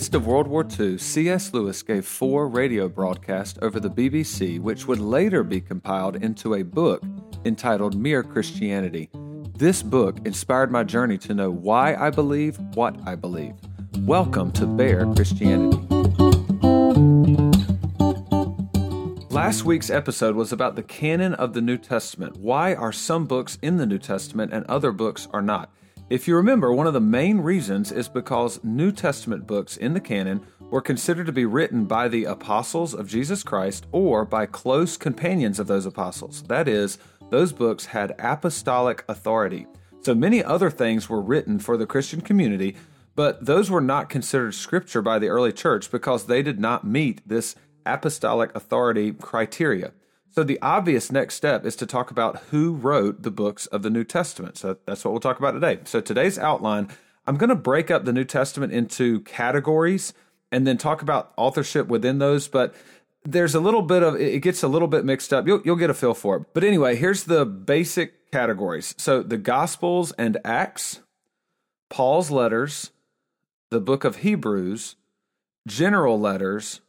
midst of World War II, C.S. Lewis gave four radio broadcasts over the BBC, which would later be compiled into a book entitled Mere Christianity. This book inspired my journey to know why I believe what I believe. Welcome to Bare Christianity. Last week's episode was about the canon of the New Testament. Why are some books in the New Testament and other books are not? If you remember, one of the main reasons is because New Testament books in the canon were considered to be written by the apostles of Jesus Christ or by close companions of those apostles. That is, those books had apostolic authority. So many other things were written for the Christian community, but those were not considered scripture by the early church because they did not meet this apostolic authority criteria. So the obvious next step is to talk about who wrote the books of the New Testament. So that's what we'll talk about today. So today's outline, I'm going to break up the New Testament into categories and then talk about authorship within those, but there's a little bit of it gets a little bit mixed up. You'll you'll get a feel for it. But anyway, here's the basic categories. So the Gospels and Acts, Paul's letters, the book of Hebrews, general letters,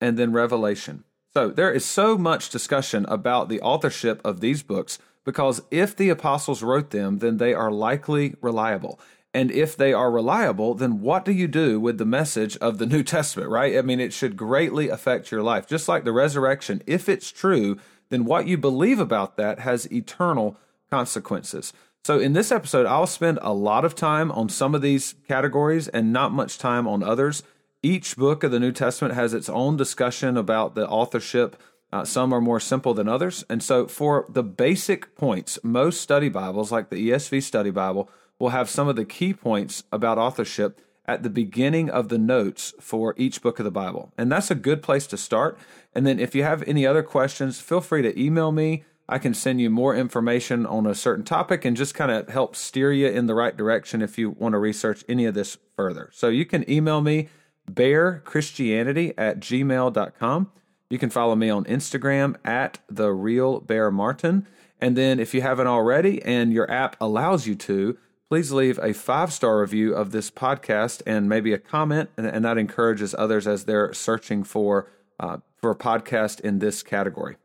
and then Revelation. So there is so much discussion about the authorship of these books because if the apostles wrote them, then they are likely reliable. And if they are reliable, then what do you do with the message of the New Testament, right? I mean, it should greatly affect your life. Just like the resurrection, if it's true, then what you believe about that has eternal consequences. So, in this episode, I'll spend a lot of time on some of these categories and not much time on others each book of the New Testament has its own discussion about the authorship. Uh, some are more simple than others. And so, for the basic points, most study Bibles, like the ESV Study Bible, will have some of the key points about authorship at the beginning of the notes for each book of the Bible. And that's a good place to start. And then, if you have any other questions, feel free to email me. I can send you more information on a certain topic and just kind of help steer you in the right direction if you want to research any of this further. So, you can email me barechristianity at gmail.com. You can follow me on Instagram at the real bear martin. And then if you haven't already and your app allows you to, please leave a five star review of this podcast and maybe a comment, and, and that encourages others as they're searching for uh, for a podcast in this category.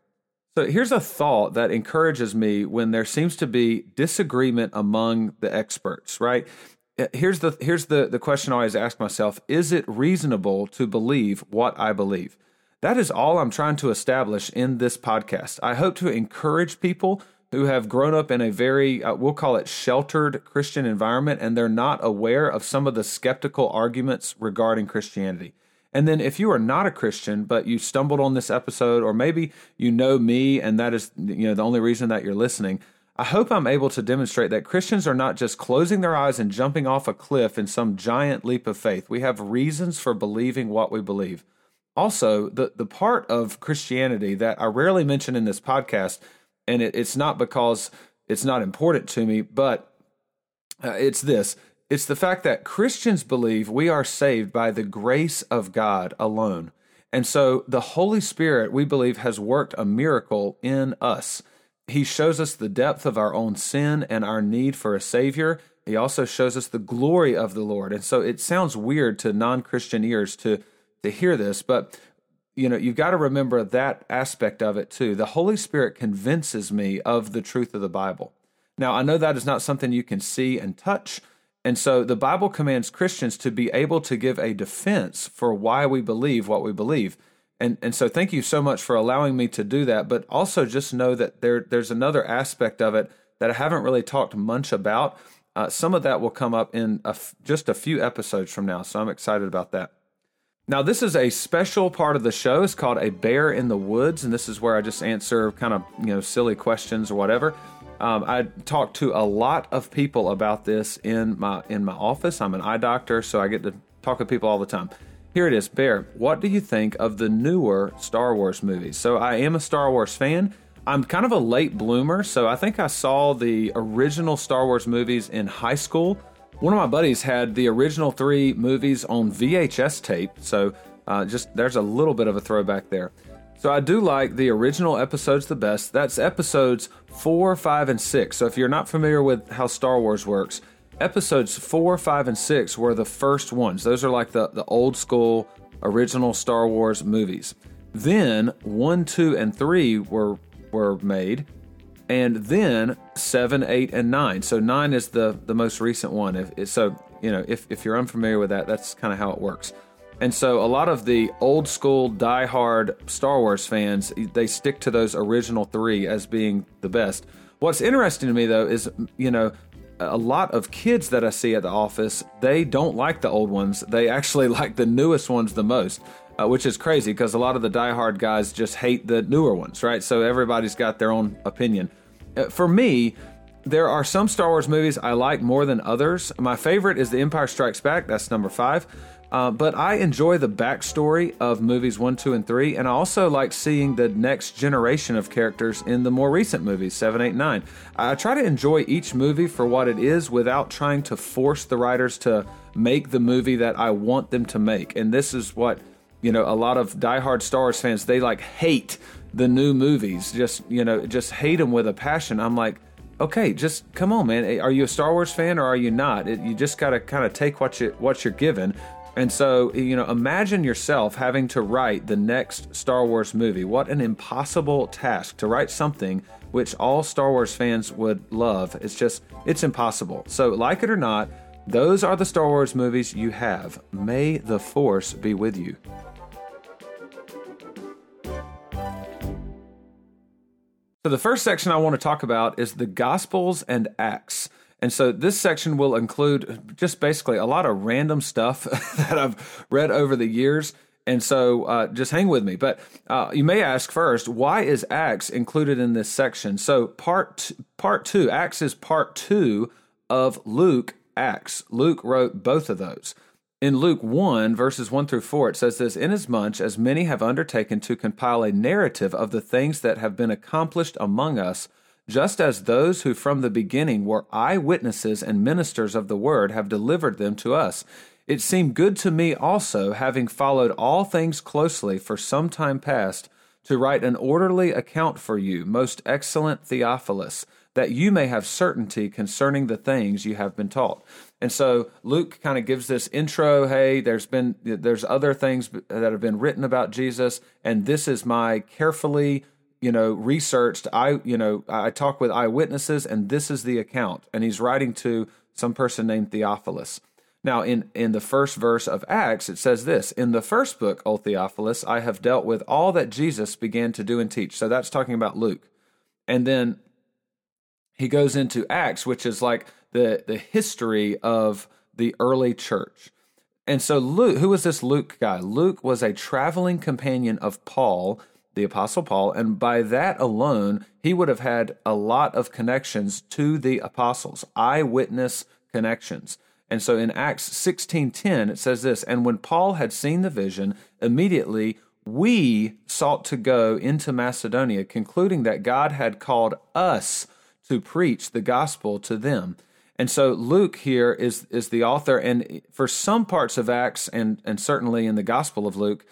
So here's a thought that encourages me when there seems to be disagreement among the experts, right? Uh, here's the here's the the question I always ask myself: Is it reasonable to believe what I believe? That is all I'm trying to establish in this podcast. I hope to encourage people who have grown up in a very uh, we'll call it sheltered Christian environment and they're not aware of some of the skeptical arguments regarding Christianity. And then if you are not a Christian but you stumbled on this episode or maybe you know me and that is you know the only reason that you're listening, I hope I'm able to demonstrate that Christians are not just closing their eyes and jumping off a cliff in some giant leap of faith. We have reasons for believing what we believe. Also, the, the part of Christianity that I rarely mention in this podcast, and it, it's not because it's not important to me, but uh, it's this it's the fact that Christians believe we are saved by the grace of God alone. And so the Holy Spirit, we believe, has worked a miracle in us he shows us the depth of our own sin and our need for a Savior. He also shows us the glory of the Lord. And so it sounds weird to non Christian ears to, to hear this, but you know, you've got to remember that aspect of it too. The Holy Spirit convinces me of the truth of the Bible. Now, I know that is not something you can see and touch. And so the Bible commands Christians to be able to give a defense for why we believe what we believe. And and so thank you so much for allowing me to do that. But also just know that there there's another aspect of it that I haven't really talked much about. Uh, some of that will come up in a f- just a few episodes from now, so I'm excited about that. Now, this is a special part of the show. It's called a bear in the woods, and this is where I just answer kind of you know silly questions or whatever. Um, I talk to a lot of people about this in my in my office. I'm an eye doctor, so I get to talk to people all the time. Here it is, Bear. What do you think of the newer Star Wars movies? So I am a Star Wars fan. I'm kind of a late bloomer, so I think I saw the original Star Wars movies in high school. One of my buddies had the original three movies on VHS tape, so uh, just there's a little bit of a throwback there. So I do like the original episodes the best. That's episodes four, five, and six. So if you're not familiar with how Star Wars works, episodes four, five, and six were the first ones. Those are like the, the old school original Star Wars movies. Then one, two, and three were were made, and then seven, eight, and nine. So nine is the the most recent one. If so, you know, if if you're unfamiliar with that, that's kind of how it works. And so a lot of the old school die-hard Star Wars fans, they stick to those original three as being the best. What's interesting to me though is, you know, a lot of kids that I see at the office, they don't like the old ones. They actually like the newest ones the most, uh, which is crazy because a lot of the die-hard guys just hate the newer ones, right? So everybody's got their own opinion. Uh, for me, there are some Star Wars movies I like more than others. My favorite is The Empire Strikes Back. That's number five. Uh, but I enjoy the backstory of movies one, two, and three, and I also like seeing the next generation of characters in the more recent movies, seven, eight, nine. I try to enjoy each movie for what it is without trying to force the writers to make the movie that I want them to make. And this is what, you know, a lot of diehard Star Wars fans, they like hate the new movies, just, you know, just hate them with a passion. I'm like, okay, just come on, man. Are you a Star Wars fan or are you not? It, you just got to kind of take what you what you're given. And so, you know, imagine yourself having to write the next Star Wars movie. What an impossible task to write something which all Star Wars fans would love. It's just, it's impossible. So, like it or not, those are the Star Wars movies you have. May the Force be with you. So, the first section I want to talk about is the Gospels and Acts. And so this section will include just basically a lot of random stuff that I've read over the years. And so uh, just hang with me. But uh, you may ask first, why is Acts included in this section? So part part two, Acts is part two of Luke Acts. Luke wrote both of those. In Luke 1, verses 1 through 4, it says this Inasmuch as many have undertaken to compile a narrative of the things that have been accomplished among us, just as those who from the beginning were eyewitnesses and ministers of the word have delivered them to us. It seemed good to me also, having followed all things closely for some time past, to write an orderly account for you, most excellent Theophilus, that you may have certainty concerning the things you have been taught. And so Luke kind of gives this intro, hey, there's been there's other things that have been written about Jesus, and this is my carefully you know, researched. I, you know, I talk with eyewitnesses, and this is the account. And he's writing to some person named Theophilus. Now, in, in the first verse of Acts, it says this In the first book, O Theophilus, I have dealt with all that Jesus began to do and teach. So that's talking about Luke. And then he goes into Acts, which is like the, the history of the early church. And so Luke, who was this Luke guy? Luke was a traveling companion of Paul the Apostle Paul, and by that alone, he would have had a lot of connections to the apostles, eyewitness connections. And so in Acts 16:10 it says this, and when Paul had seen the vision, immediately we sought to go into Macedonia, concluding that God had called us to preach the gospel to them. And so Luke here is is the author, and for some parts of Acts and and certainly in the Gospel of Luke,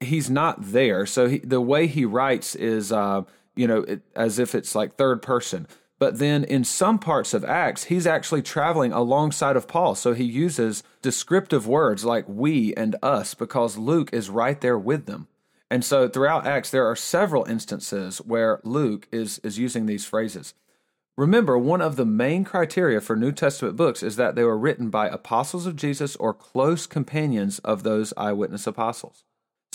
he's not there. So he, the way he writes is, uh, you know, it, as if it's like third person. But then in some parts of Acts, he's actually traveling alongside of Paul. So he uses descriptive words like we and us because Luke is right there with them. And so throughout Acts, there are several instances where Luke is, is using these phrases. Remember, one of the main criteria for New Testament books is that they were written by apostles of Jesus or close companions of those eyewitness apostles.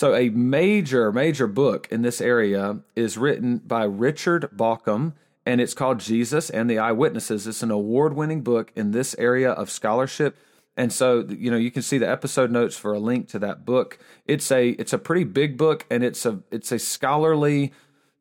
So, a major, major book in this area is written by Richard Bauckham, and it's called Jesus and the Eyewitnesses. It's an award winning book in this area of scholarship. And so, you know, you can see the episode notes for a link to that book. It's a it's a pretty big book, and it's a it's a scholarly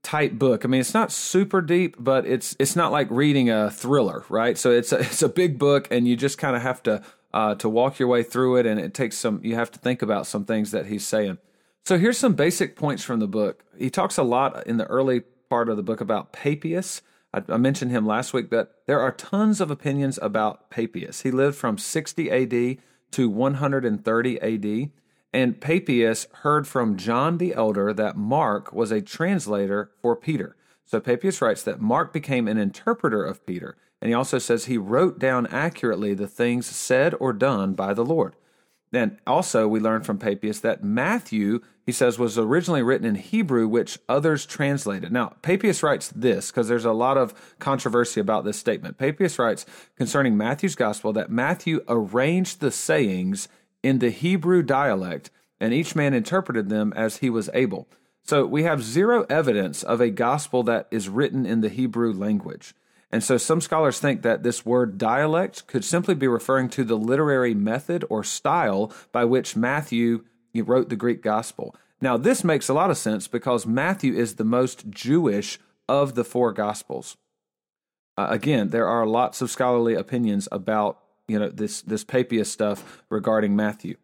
type book. I mean, it's not super deep, but it's it's not like reading a thriller, right? So it's a, it's a big book, and you just kind of have to uh, to walk your way through it, and it takes some. You have to think about some things that he's saying. So here's some basic points from the book. He talks a lot in the early part of the book about Papias. I, I mentioned him last week, but there are tons of opinions about Papias. He lived from 60 AD to 130 AD. And Papias heard from John the Elder that Mark was a translator for Peter. So Papias writes that Mark became an interpreter of Peter. And he also says he wrote down accurately the things said or done by the Lord. Then also we learn from Papias that Matthew, he says, was originally written in Hebrew, which others translated. Now, Papias writes this because there's a lot of controversy about this statement. Papias writes concerning Matthew's gospel that Matthew arranged the sayings in the Hebrew dialect, and each man interpreted them as he was able. So we have zero evidence of a gospel that is written in the Hebrew language. And so some scholars think that this word dialect could simply be referring to the literary method or style by which Matthew wrote the Greek gospel. Now, this makes a lot of sense because Matthew is the most Jewish of the four gospels. Uh, again, there are lots of scholarly opinions about you know this this Papias stuff regarding Matthew.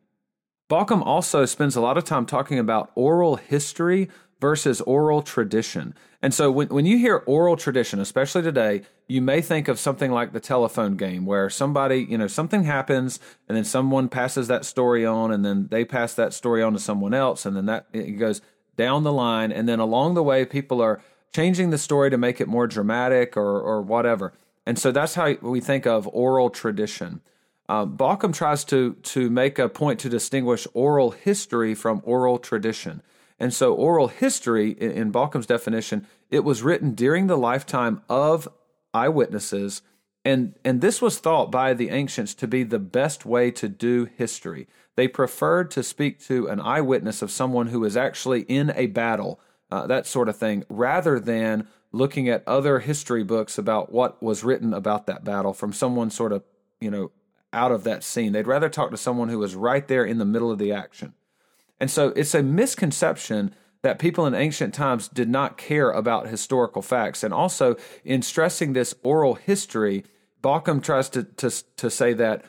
Bauckham also spends a lot of time talking about oral history versus oral tradition. And so when, when you hear oral tradition, especially today, you may think of something like the telephone game where somebody, you know, something happens and then someone passes that story on and then they pass that story on to someone else and then that it goes down the line and then along the way people are changing the story to make it more dramatic or or whatever. And so that's how we think of oral tradition. Uh, Bauckham tries to to make a point to distinguish oral history from oral tradition. And so, oral history, in, in Bauckham's definition, it was written during the lifetime of eyewitnesses. And, and this was thought by the ancients to be the best way to do history. They preferred to speak to an eyewitness of someone who was actually in a battle, uh, that sort of thing, rather than looking at other history books about what was written about that battle from someone sort of, you know, out of that scene. They'd rather talk to someone who was right there in the middle of the action. And so it's a misconception that people in ancient times did not care about historical facts. And also, in stressing this oral history, Bauckham tries to, to, to say that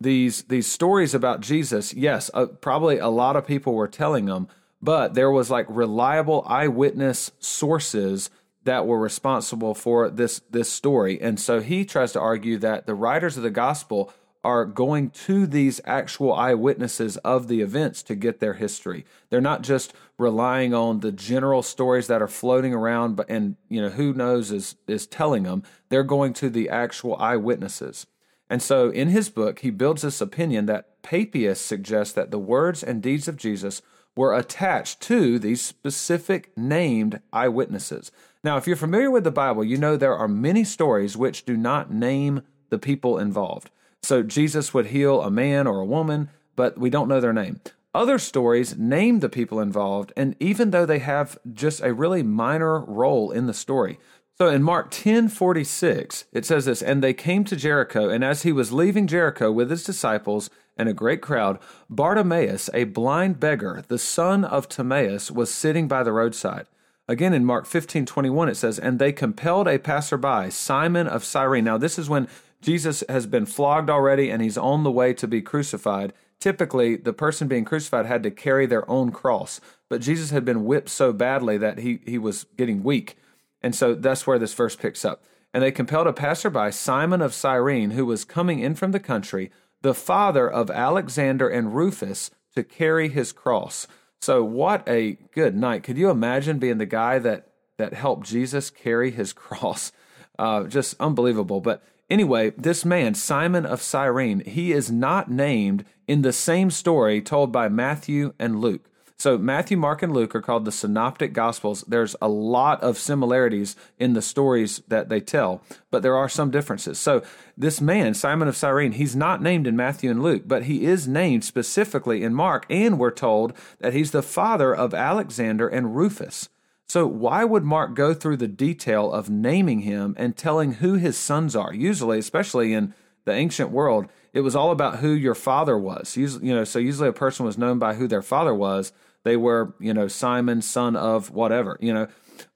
these, these stories about Jesus, yes, uh, probably a lot of people were telling them, but there was like reliable eyewitness sources that were responsible for this, this story. And so he tries to argue that the writers of the gospel are going to these actual eyewitnesses of the events to get their history. They're not just relying on the general stories that are floating around but and you know who knows is is telling them. They're going to the actual eyewitnesses. And so in his book he builds this opinion that Papias suggests that the words and deeds of Jesus were attached to these specific named eyewitnesses. Now, if you're familiar with the Bible, you know there are many stories which do not name the people involved. So Jesus would heal a man or a woman, but we don't know their name. Other stories name the people involved, and even though they have just a really minor role in the story. So in Mark 10 46, it says this, and they came to Jericho, and as he was leaving Jericho with his disciples and a great crowd, Bartimaeus, a blind beggar, the son of Timaeus, was sitting by the roadside. Again, in Mark 15 21, it says, And they compelled a passerby, Simon of Cyrene. Now, this is when Jesus has been flogged already and he's on the way to be crucified. Typically, the person being crucified had to carry their own cross, but Jesus had been whipped so badly that he, he was getting weak. And so that's where this verse picks up. And they compelled a passerby, Simon of Cyrene, who was coming in from the country, the father of Alexander and Rufus, to carry his cross. So what a good night. Could you imagine being the guy that that helped Jesus carry his cross? Uh, just unbelievable. But Anyway, this man, Simon of Cyrene, he is not named in the same story told by Matthew and Luke. So, Matthew, Mark, and Luke are called the Synoptic Gospels. There's a lot of similarities in the stories that they tell, but there are some differences. So, this man, Simon of Cyrene, he's not named in Matthew and Luke, but he is named specifically in Mark, and we're told that he's the father of Alexander and Rufus. So, why would Mark go through the detail of naming him and telling who his sons are? Usually, especially in the ancient world, it was all about who your father was. You know, so usually a person was known by who their father was. They were, you know, Simon, son of whatever, you know.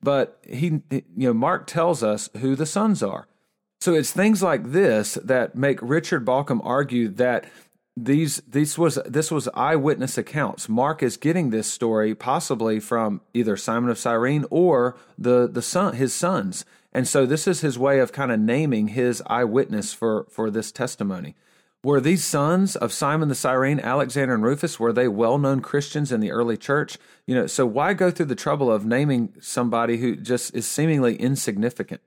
But he, you know, Mark tells us who the sons are. So it's things like this that make Richard Bauckham argue that these these was this was eyewitness accounts. Mark is getting this story possibly from either Simon of Cyrene or the the son his sons. And so this is his way of kind of naming his eyewitness for for this testimony. Were these sons of Simon the Cyrene, Alexander and Rufus, were they well-known Christians in the early church? You know, so why go through the trouble of naming somebody who just is seemingly insignificant?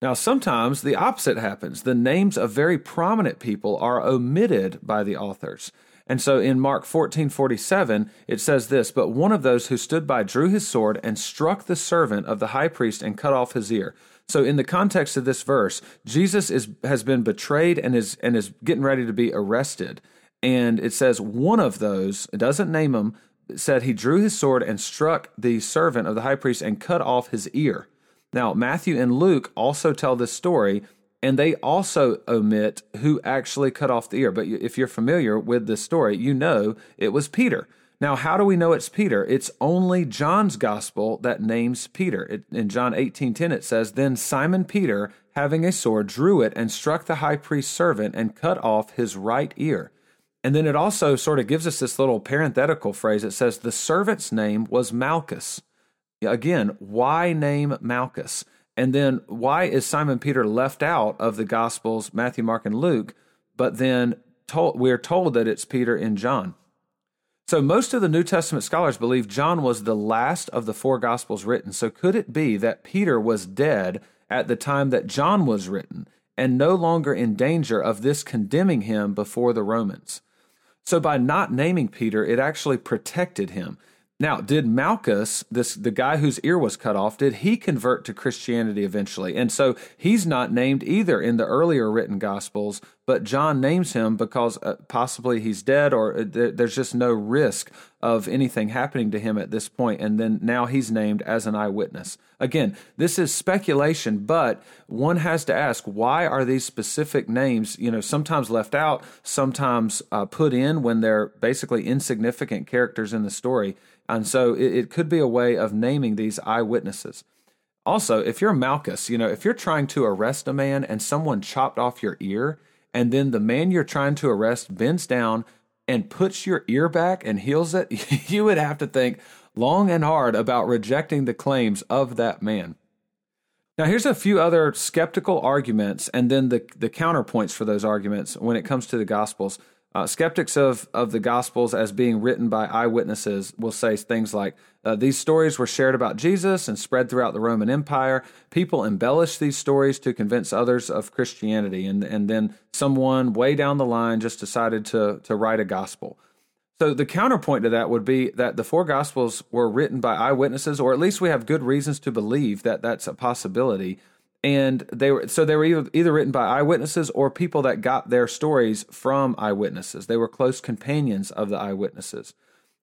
Now, sometimes the opposite happens. The names of very prominent people are omitted by the authors. And so in Mark 14 47, it says this But one of those who stood by drew his sword and struck the servant of the high priest and cut off his ear. So in the context of this verse, Jesus is has been betrayed and is and is getting ready to be arrested. And it says one of those, it doesn't name him, said he drew his sword and struck the servant of the high priest and cut off his ear. Now, Matthew and Luke also tell this story, and they also omit who actually cut off the ear. But if you're familiar with this story, you know it was Peter. Now, how do we know it's Peter? It's only John's gospel that names Peter. It, in John 18:10 it says, "Then Simon Peter, having a sword, drew it and struck the high priest's servant and cut off his right ear." And then it also sort of gives us this little parenthetical phrase. It says, "The servant's name was Malchus." Again, why name Malchus? And then why is Simon Peter left out of the Gospels, Matthew, Mark, and Luke, but then told, we're told that it's Peter and John? So most of the New Testament scholars believe John was the last of the four Gospels written. So could it be that Peter was dead at the time that John was written and no longer in danger of this condemning him before the Romans? So by not naming Peter, it actually protected him. Now, did Malchus, this the guy whose ear was cut off, did he convert to Christianity eventually? And so he's not named either in the earlier written gospels, but John names him because uh, possibly he's dead or uh, there's just no risk of anything happening to him at this point and then now he's named as an eyewitness. Again, this is speculation, but one has to ask why are these specific names, you know, sometimes left out, sometimes uh, put in when they're basically insignificant characters in the story. And so it, it could be a way of naming these eyewitnesses. Also, if you're Malchus, you know, if you're trying to arrest a man and someone chopped off your ear, and then the man you're trying to arrest bends down and puts your ear back and heals it, you would have to think long and hard about rejecting the claims of that man. Now, here's a few other skeptical arguments and then the, the counterpoints for those arguments when it comes to the Gospels. Uh, skeptics of, of the Gospels as being written by eyewitnesses will say things like uh, these stories were shared about Jesus and spread throughout the Roman Empire. People embellished these stories to convince others of Christianity, and, and then someone way down the line just decided to, to write a gospel. So the counterpoint to that would be that the four Gospels were written by eyewitnesses, or at least we have good reasons to believe that that's a possibility and they were so they were either, either written by eyewitnesses or people that got their stories from eyewitnesses. They were close companions of the eyewitnesses.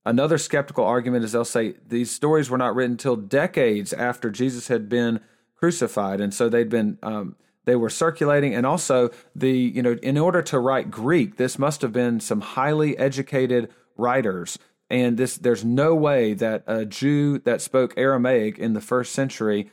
Another skeptical argument is they'll say these stories were not written until decades after Jesus had been crucified, and so they'd been um, they were circulating. And also the you know in order to write Greek, this must have been some highly educated writers. And this there's no way that a Jew that spoke Aramaic in the first century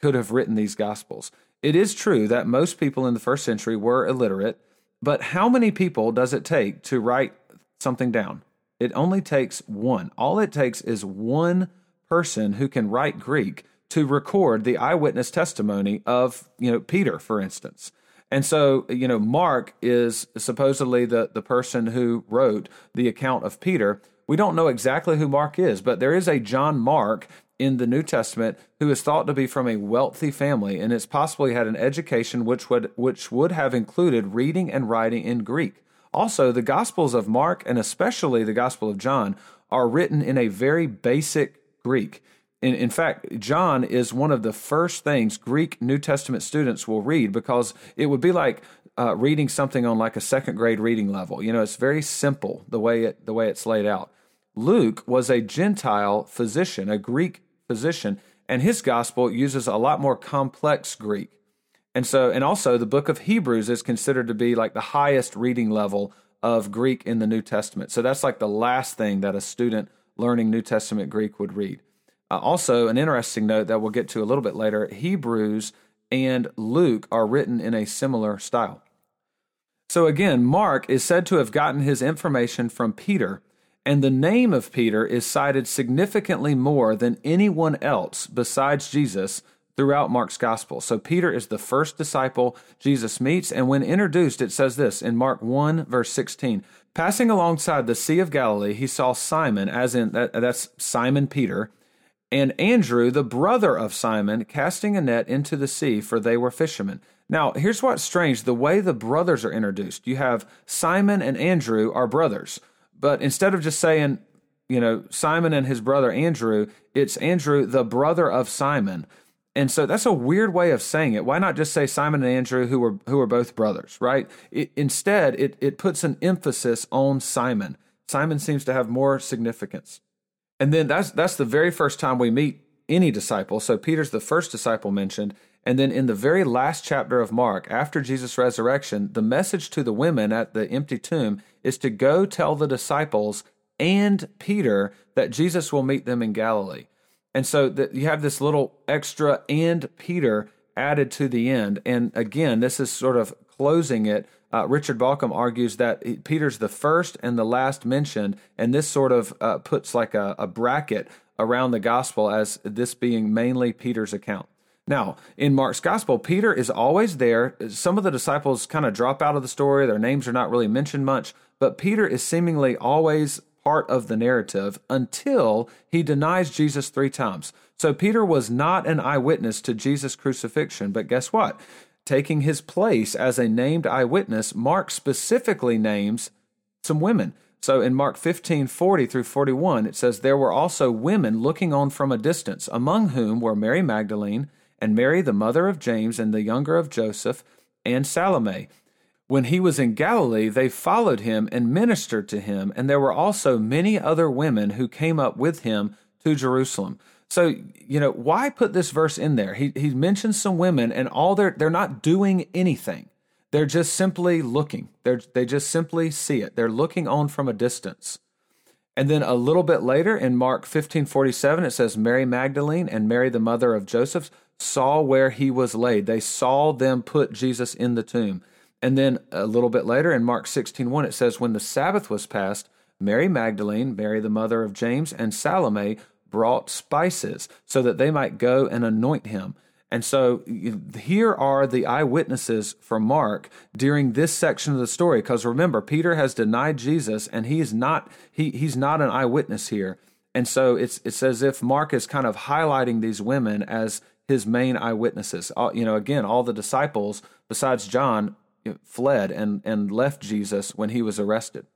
could have written these Gospels. It is true that most people in the first century were illiterate, but how many people does it take to write something down? It only takes one. All it takes is one person who can write Greek to record the eyewitness testimony of, you know, Peter, for instance. And so, you know, Mark is supposedly the, the person who wrote the account of Peter. We don't know exactly who Mark is, but there is a John Mark in the New Testament who is thought to be from a wealthy family, and it's possibly had an education which would which would have included reading and writing in Greek. Also, the Gospels of Mark and especially the Gospel of John are written in a very basic Greek. In, in fact, John is one of the first things Greek New Testament students will read because it would be like uh, reading something on like a second grade reading level. You know, it's very simple the way it the way it's laid out. Luke was a Gentile physician, a Greek position. And his gospel uses a lot more complex Greek. And so, and also the book of Hebrews is considered to be like the highest reading level of Greek in the New Testament. So that's like the last thing that a student learning New Testament Greek would read. Uh, also, an interesting note that we'll get to a little bit later Hebrews and Luke are written in a similar style. So again, Mark is said to have gotten his information from Peter and the name of Peter is cited significantly more than anyone else besides Jesus throughout Mark's gospel. So Peter is the first disciple Jesus meets, and when introduced, it says this in Mark 1, verse 16 Passing alongside the Sea of Galilee, he saw Simon, as in that, that's Simon Peter, and Andrew, the brother of Simon, casting a net into the sea, for they were fishermen. Now, here's what's strange the way the brothers are introduced. You have Simon and Andrew are brothers, but instead of just saying, you know, Simon and his brother Andrew, it's Andrew, the brother of Simon. And so that's a weird way of saying it. Why not just say Simon and Andrew, who were who were both brothers, right? It, instead, it it puts an emphasis on Simon. Simon seems to have more significance. And then that's that's the very first time we meet any disciple. So Peter's the first disciple mentioned. And then in the very last chapter of Mark, after Jesus' resurrection, the message to the women at the empty tomb is to go tell the disciples and Peter that Jesus will meet them in Galilee. And so that you have this little extra and Peter added to the end. And again, this is sort of closing it uh, Richard Bauckham argues that Peter's the first and the last mentioned, and this sort of uh, puts like a, a bracket around the gospel as this being mainly Peter's account. Now, in Mark's gospel, Peter is always there. Some of the disciples kind of drop out of the story, their names are not really mentioned much, but Peter is seemingly always part of the narrative until he denies Jesus three times. So Peter was not an eyewitness to Jesus' crucifixion, but guess what? taking his place as a named eyewitness, Mark specifically names some women. So in Mark 15, 40 through 41, it says, There were also women looking on from a distance, among whom were Mary Magdalene, and Mary, the mother of James, and the younger of Joseph, and Salome. When he was in Galilee, they followed him and ministered to him, and there were also many other women who came up with him to Jerusalem. So, you know, why put this verse in there? He he mentions some women and all they're they're not doing anything. They're just simply looking. They're they just simply see it. They're looking on from a distance. And then a little bit later in Mark 15:47 it says Mary Magdalene and Mary the mother of Joseph saw where he was laid. They saw them put Jesus in the tomb. And then a little bit later in Mark 16:1 it says when the Sabbath was passed, Mary Magdalene, Mary the mother of James, and Salome brought spices so that they might go and anoint him. And so here are the eyewitnesses for Mark during this section of the story. Because remember, Peter has denied Jesus and he's not he he's not an eyewitness here. And so it's it's as if Mark is kind of highlighting these women as his main eyewitnesses. All, you know, again, all the disciples besides John fled and and left Jesus when he was arrested.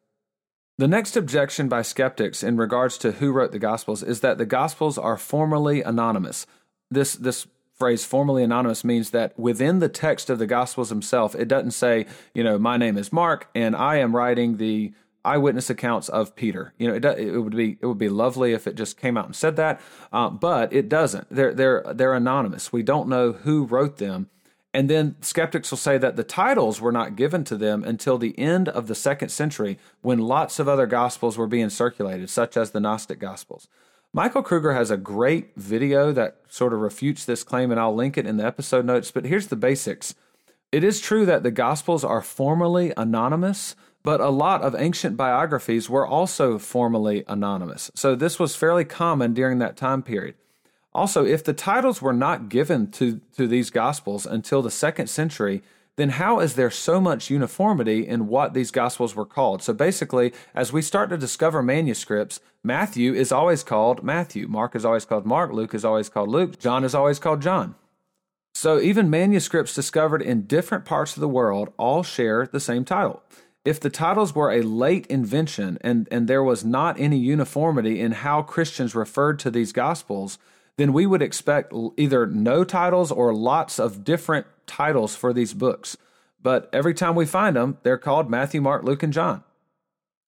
The next objection by skeptics in regards to who wrote the Gospels is that the Gospels are formally anonymous. This, this phrase formally anonymous means that within the text of the Gospels himself, it doesn't say, you know, my name is Mark and I am writing the eyewitness accounts of Peter. You know, it, it would be it would be lovely if it just came out and said that, uh, but it doesn't. They're they're they're anonymous. We don't know who wrote them. And then skeptics will say that the titles were not given to them until the end of the second century when lots of other gospels were being circulated, such as the Gnostic gospels. Michael Kruger has a great video that sort of refutes this claim, and I'll link it in the episode notes. But here's the basics it is true that the gospels are formally anonymous, but a lot of ancient biographies were also formally anonymous. So this was fairly common during that time period. Also, if the titles were not given to, to these Gospels until the second century, then how is there so much uniformity in what these Gospels were called? So basically, as we start to discover manuscripts, Matthew is always called Matthew, Mark is always called Mark, Luke is always called Luke, John is always called John. So even manuscripts discovered in different parts of the world all share the same title. If the titles were a late invention and, and there was not any uniformity in how Christians referred to these Gospels, then we would expect either no titles or lots of different titles for these books. But every time we find them, they're called Matthew, Mark, Luke, and John.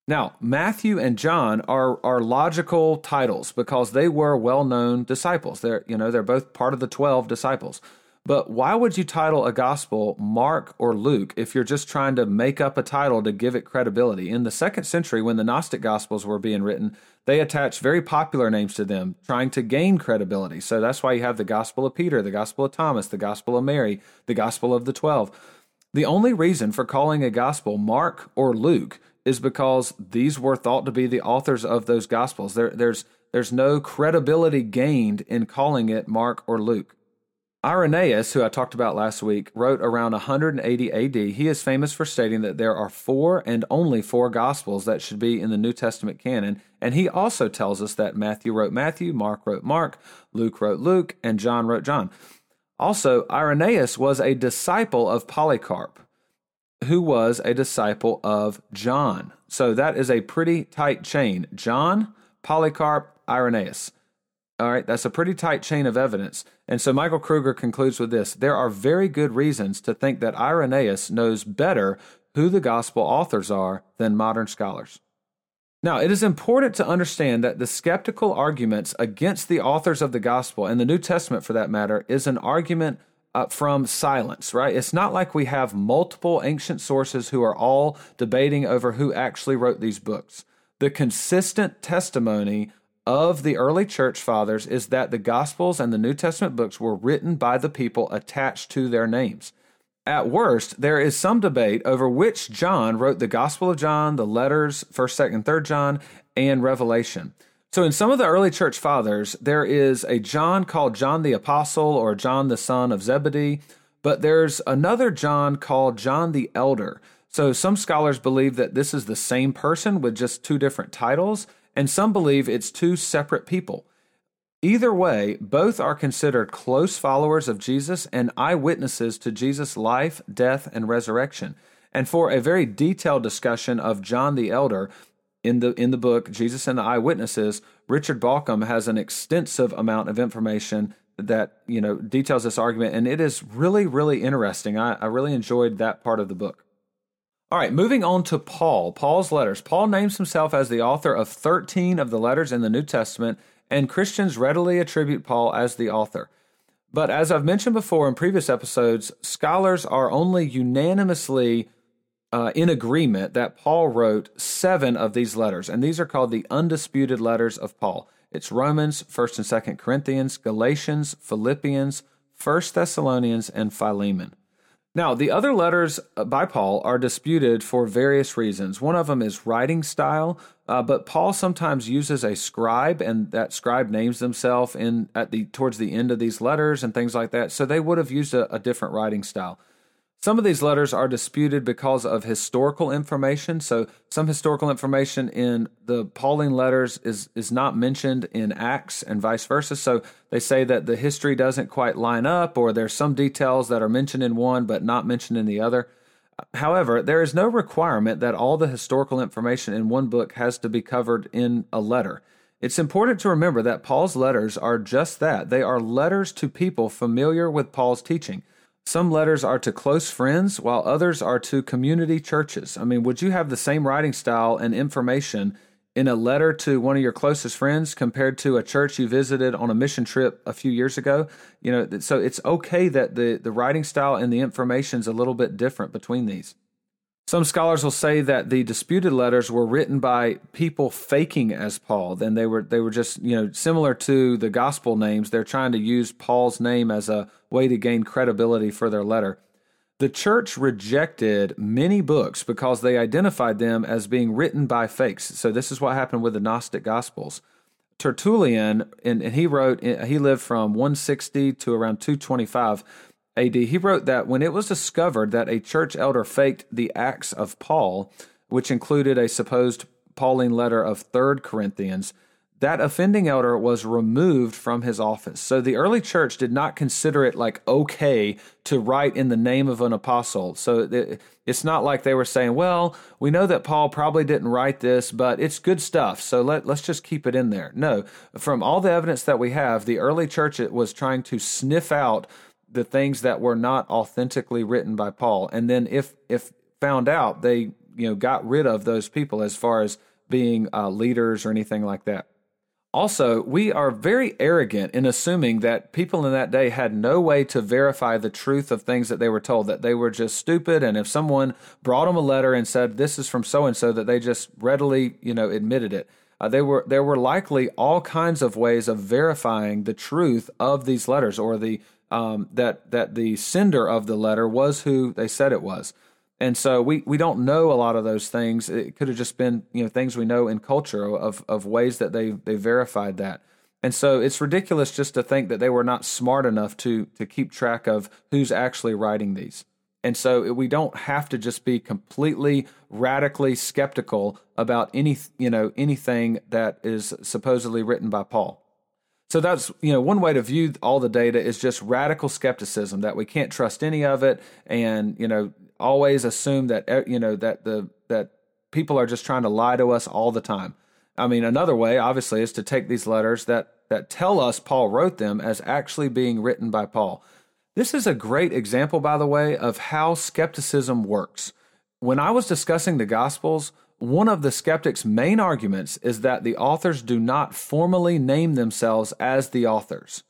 Now, Matthew and John are, are logical titles because they were well known disciples. They're, you know, they're both part of the 12 disciples. But why would you title a gospel Mark or Luke if you're just trying to make up a title to give it credibility? In the second century, when the Gnostic gospels were being written, they attached very popular names to them, trying to gain credibility. So that's why you have the Gospel of Peter, the Gospel of Thomas, the Gospel of Mary, the Gospel of the Twelve. The only reason for calling a gospel Mark or Luke is because these were thought to be the authors of those gospels. There, there's there's no credibility gained in calling it Mark or Luke. Irenaeus, who I talked about last week, wrote around 180 AD. He is famous for stating that there are four and only four Gospels that should be in the New Testament canon. And he also tells us that Matthew wrote Matthew, Mark wrote Mark, Luke wrote Luke, and John wrote John. Also, Irenaeus was a disciple of Polycarp, who was a disciple of John. So that is a pretty tight chain. John, Polycarp, Irenaeus. All right, that's a pretty tight chain of evidence. And so Michael Kruger concludes with this There are very good reasons to think that Irenaeus knows better who the gospel authors are than modern scholars. Now, it is important to understand that the skeptical arguments against the authors of the gospel and the New Testament, for that matter, is an argument uh, from silence, right? It's not like we have multiple ancient sources who are all debating over who actually wrote these books. The consistent testimony of the early church fathers is that the Gospels and the New Testament books were written by the people attached to their names. At worst, there is some debate over which John wrote the Gospel of John, the letters, 1st, 2nd, 3rd John, and Revelation. So, in some of the early church fathers, there is a John called John the Apostle or John the son of Zebedee, but there's another John called John the Elder. So, some scholars believe that this is the same person with just two different titles, and some believe it's two separate people. Either way, both are considered close followers of Jesus and eyewitnesses to Jesus' life, death, and resurrection. And for a very detailed discussion of John the Elder in the in the book Jesus and the Eyewitnesses, Richard Bauckham has an extensive amount of information that you know details this argument, and it is really really interesting. I, I really enjoyed that part of the book. All right, moving on to Paul, Paul's letters. Paul names himself as the author of 13 of the letters in the New Testament, and Christians readily attribute Paul as the author. But as I've mentioned before in previous episodes, scholars are only unanimously uh, in agreement that Paul wrote seven of these letters, and these are called the undisputed letters of Paul. It's Romans, 1st and 2nd Corinthians, Galatians, Philippians, 1st Thessalonians, and Philemon. Now, the other letters uh, by Paul are disputed for various reasons. One of them is writing style, uh, but Paul sometimes uses a scribe, and that scribe names themselves in at the towards the end of these letters and things like that. So they would have used a, a different writing style. Some of these letters are disputed because of historical information. So some historical information in the Pauline letters is is not mentioned in Acts and vice versa. So they say that the history doesn't quite line up or there's some details that are mentioned in one but not mentioned in the other. However, there is no requirement that all the historical information in one book has to be covered in a letter. It's important to remember that Paul's letters are just that. They are letters to people familiar with Paul's teaching. Some letters are to close friends, while others are to community churches. I mean, would you have the same writing style and information in a letter to one of your closest friends compared to a church you visited on a mission trip a few years ago? You know, so it's okay that the, the writing style and the information is a little bit different between these. Some scholars will say that the disputed letters were written by people faking as Paul. Then they were they were just you know similar to the gospel names. They're trying to use Paul's name as a way to gain credibility for their letter. The church rejected many books because they identified them as being written by fakes. So this is what happened with the Gnostic Gospels. Tertullian, and, and he wrote, he lived from 160 to around 225 AD, he wrote that when it was discovered that a church elder faked the Acts of Paul, which included a supposed Pauline letter of 3rd Corinthians, that offending elder was removed from his office. So the early church did not consider it like okay to write in the name of an apostle. So it's not like they were saying, well, we know that Paul probably didn't write this, but it's good stuff. So let, let's just keep it in there. No, from all the evidence that we have, the early church was trying to sniff out the things that were not authentically written by Paul. And then if if found out, they you know got rid of those people as far as being uh, leaders or anything like that. Also, we are very arrogant in assuming that people in that day had no way to verify the truth of things that they were told, that they were just stupid. And if someone brought them a letter and said, this is from so and so, that they just readily, you know, admitted it. Uh, they were, there were likely all kinds of ways of verifying the truth of these letters or the um, that that the sender of the letter was who they said it was. And so we, we don't know a lot of those things. It could have just been you know things we know in culture of of ways that they they verified that. And so it's ridiculous just to think that they were not smart enough to to keep track of who's actually writing these. And so we don't have to just be completely radically skeptical about any you know anything that is supposedly written by Paul. So that's you know one way to view all the data is just radical skepticism that we can't trust any of it, and you know always assume that eh, you know that the that people are just trying to lie to us all the time. I mean, another way obviously is to take these letters that that tell us Paul wrote them as actually being written by Paul. This is a great example, by the way, of how skepticism works. When I was discussing the Gospels, one of the skeptics' main arguments is that the authors do not formally name themselves as the authors.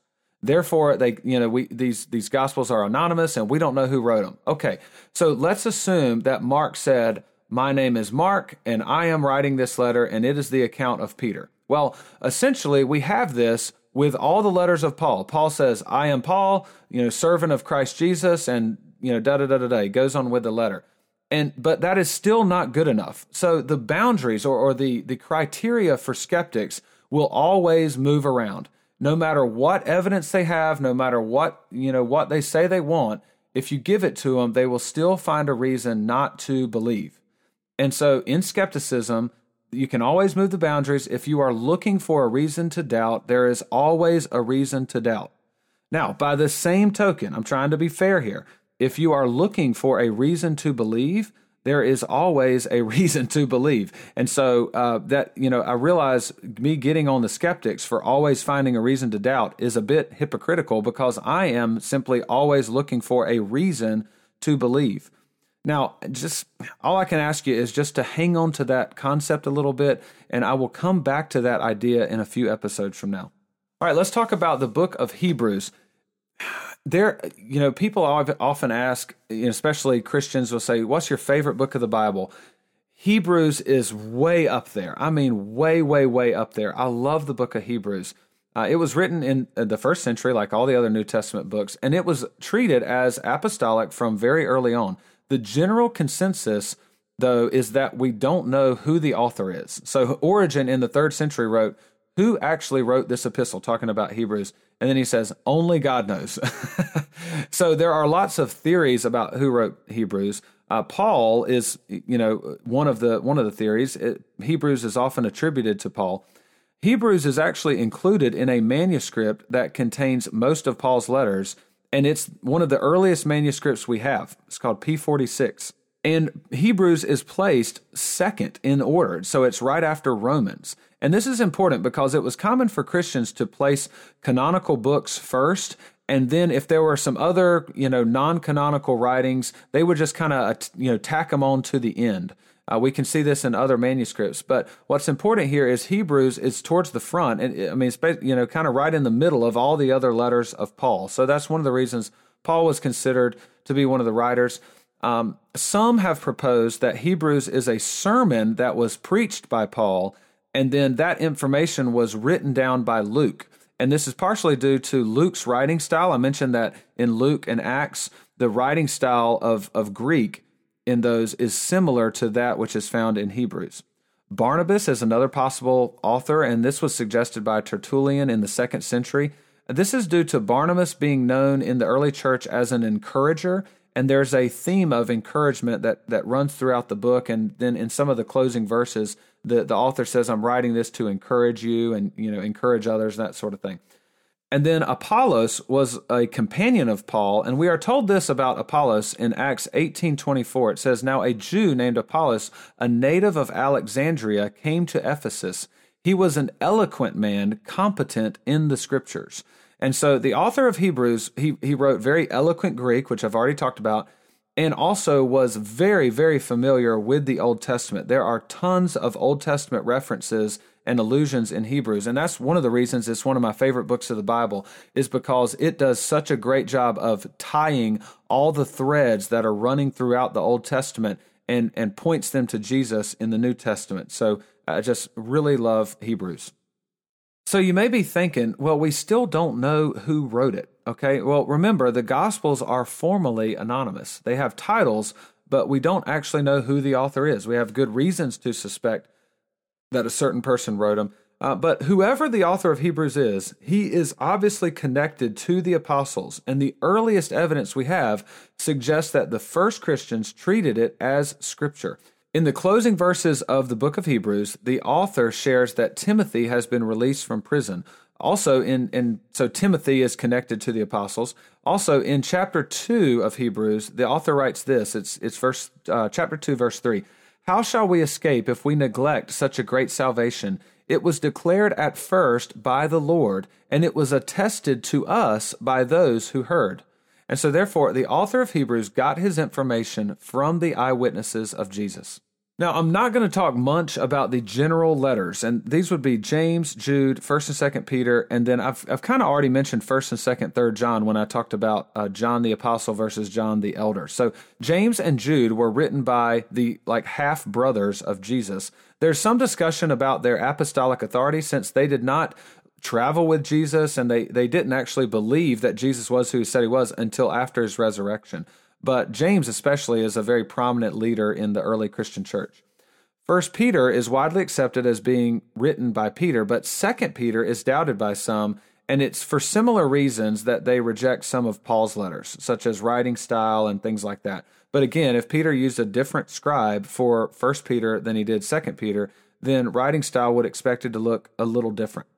Therefore, they, you know, we these these gospels are anonymous and we don't know who wrote them. Okay, so let's assume that Mark said, "My name is Mark, and I am writing this letter, and it is the account of Peter." Well, essentially, we have this with all the letters of Paul. Paul says, "I am Paul, you know, servant of Christ Jesus," and you know, da da da da da. He goes on with the letter and but that is still not good enough. So the boundaries or, or the the criteria for skeptics will always move around. No matter what evidence they have no matter what you know what they say they want if you give it to them they will still find a reason not to believe. And so in skepticism you can always move the boundaries. If you are looking for a reason to doubt there is always a reason to doubt. Now by the same token i'm trying to be fair here if you are looking for a reason to believe, there is always a reason to believe. And so uh, that, you know, I realize me getting on the skeptics for always finding a reason to doubt is a bit hypocritical because I am simply always looking for a reason to believe. Now, just all I can ask you is just to hang on to that concept a little bit, and I will come back to that idea in a few episodes from now. All right, let's talk about the book of Hebrews there, you know, people often ask, especially Christians will say, What's your favorite book of the Bible? Hebrews is way up there. I mean, way, way, way up there. I love the book of Hebrews. Uh, it was written in the first century, like all the other New Testament books, and it was treated as apostolic from very early on. The general consensus, though, is that we don't know who the author is. So, Origen in the third century wrote, Who actually wrote this epistle, talking about Hebrews? And then he says, only God knows. so there are lots of theories about who wrote Hebrews. Uh, Paul is, you know, one of the one of the theories. It, Hebrews is often attributed to Paul. Hebrews is actually included in a manuscript that contains most of Paul's letters, and it's one of the earliest manuscripts we have. It's called P46. And Hebrews is placed second in order, so it's right after Romans. And this is important because it was common for Christians to place canonical books first and then if there were some other, you know, non-canonical writings, they would just kind of, you know, tack them on to the end. Uh, we can see this in other manuscripts, but what's important here is Hebrews is towards the front, and I mean, it's you know, kind of right in the middle of all the other letters of Paul. So that's one of the reasons Paul was considered to be one of the writers. Um, some have proposed that Hebrews is a sermon that was preached by Paul and then that information was written down by Luke. And this is partially due to Luke's writing style. I mentioned that in Luke and Acts, the writing style of, of Greek in those is similar to that which is found in Hebrews. Barnabas is another possible author, and this was suggested by Tertullian in the second century. This is due to Barnabas being known in the early church as an encourager and there's a theme of encouragement that that runs throughout the book and then in some of the closing verses the the author says i'm writing this to encourage you and you know encourage others that sort of thing. And then apollos was a companion of paul. And we are told this about apollos in acts 18:24 it says now a jew named apollos a native of alexandria came to ephesus. He was an eloquent man competent in the scriptures and so the author of Hebrews, he, he wrote very eloquent Greek, which I've already talked about, and also was very, very familiar with the Old Testament. There are tons of Old Testament references and allusions in Hebrews. And that's one of the reasons it's one of my favorite books of the Bible, is because it does such a great job of tying all the threads that are running throughout the Old Testament and, and points them to Jesus in the New Testament. So I just really love Hebrews. So you may be thinking, well, we still don't know who wrote it. Okay. Well, remember, the Gospels are formally anonymous. They have titles, but we don't actually know who the author is. We have good reasons to suspect that a certain person wrote them. Uh, but whoever the author of Hebrews is, he is obviously connected to the apostles, and the earliest evidence we have suggests that the first Christians treated it as scripture. In the closing verses of the book of Hebrews, the author shares that Timothy has been released from prison. Also, in, in so Timothy is connected to the apostles. Also, in chapter two of Hebrews, the author writes this. It's it's verse uh, chapter two, verse three. How shall we escape if we neglect such a great salvation? It was declared at first by the Lord, and it was attested to us by those who heard. And so, therefore, the author of Hebrews got his information from the eyewitnesses of Jesus. Now, I'm not going to talk much about the general letters, and these would be James, Jude, 1st and 2nd Peter, and then I've, I've kind of already mentioned 1st and 2nd, 3rd John when I talked about uh, John the Apostle versus John the Elder. So, James and Jude were written by the like half brothers of Jesus. There's some discussion about their apostolic authority since they did not travel with Jesus and they, they didn't actually believe that Jesus was who he said he was until after his resurrection. But James, especially, is a very prominent leader in the early Christian church. First Peter is widely accepted as being written by Peter, but Second Peter is doubted by some, and it's for similar reasons that they reject some of Paul's letters, such as writing style and things like that. But again, if Peter used a different scribe for First Peter than he did Second Peter, then writing style would expect it to look a little different.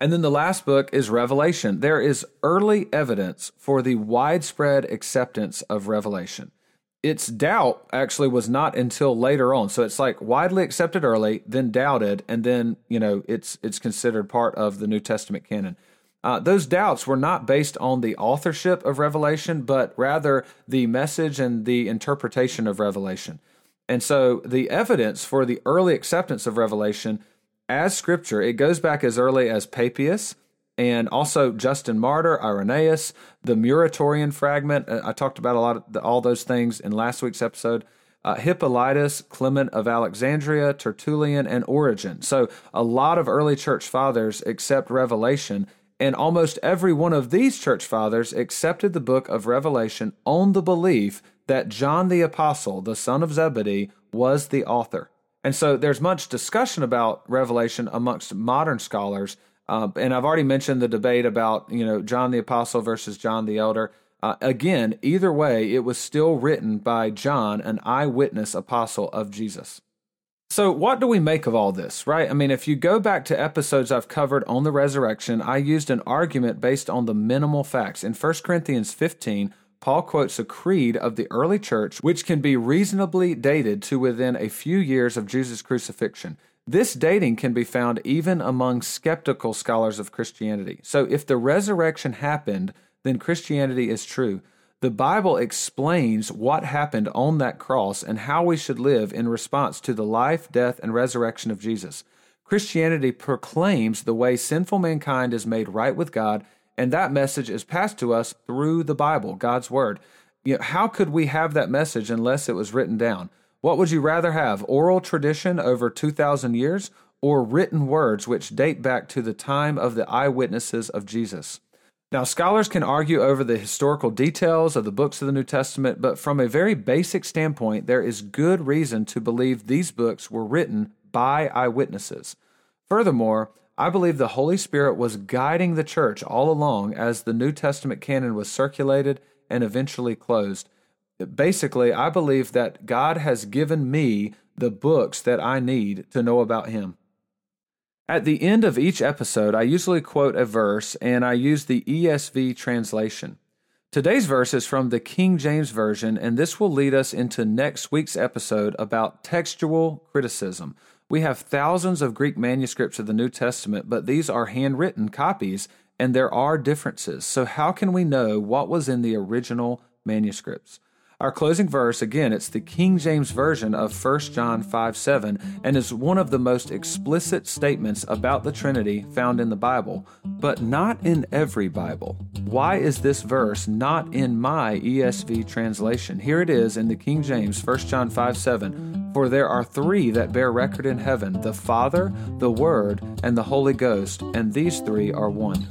And then the last book is Revelation. There is early evidence for the widespread acceptance of Revelation. Its doubt actually was not until later on. So it's like widely accepted early, then doubted, and then, you know, it's it's considered part of the New Testament canon. Uh, those doubts were not based on the authorship of Revelation, but rather the message and the interpretation of Revelation. And so the evidence for the early acceptance of Revelation as scripture. It goes back as early as Papias and also Justin Martyr, Irenaeus, the Muratorian fragment. Uh, I talked about a lot of the, all those things in last week's episode. Uh, Hippolytus, Clement of Alexandria, Tertullian, and Origen. So a lot of early church fathers accept Revelation, and almost every one of these church fathers accepted the book of Revelation on the belief that John the Apostle, the son of Zebedee, was the author. And so there's much discussion about Revelation amongst modern scholars. Uh, and I've already mentioned the debate about, you know, John the Apostle versus John the Elder. Uh, again, either way, it was still written by John, an eyewitness apostle of Jesus. So, what do we make of all this, right? I mean, if you go back to episodes I've covered on the resurrection, I used an argument based on the minimal facts. In 1 Corinthians 15, Paul quotes a creed of the early church which can be reasonably dated to within a few years of Jesus' crucifixion. This dating can be found even among skeptical scholars of Christianity. So, if the resurrection happened, then Christianity is true. The Bible explains what happened on that cross and how we should live in response to the life, death, and resurrection of Jesus. Christianity proclaims the way sinful mankind is made right with God and that message is passed to us through the Bible, God's Word. You know, how could we have that message unless it was written down? What would you rather have, oral tradition over 2,000 years or written words which date back to the time of the eyewitnesses of Jesus? Now, scholars can argue over the historical details of the books of the New Testament, but from a very basic standpoint, there is good reason to believe these books were written by eyewitnesses. Furthermore, I believe the Holy Spirit was guiding the church all along as the New Testament canon was circulated and eventually closed. Basically, I believe that God has given me the books that I need to know about Him. At the end of each episode, I usually quote a verse and I use the ESV translation. Today's verse is from the King James Version, and this will lead us into next week's episode about textual criticism. We have thousands of Greek manuscripts of the New Testament, but these are handwritten copies and there are differences. So, how can we know what was in the original manuscripts? Our closing verse, again, it's the King James Version of 1 John 5 7, and is one of the most explicit statements about the Trinity found in the Bible, but not in every Bible. Why is this verse not in my ESV translation? Here it is in the King James, 1 John 5 7. For there are three that bear record in heaven the Father, the Word, and the Holy Ghost, and these three are one.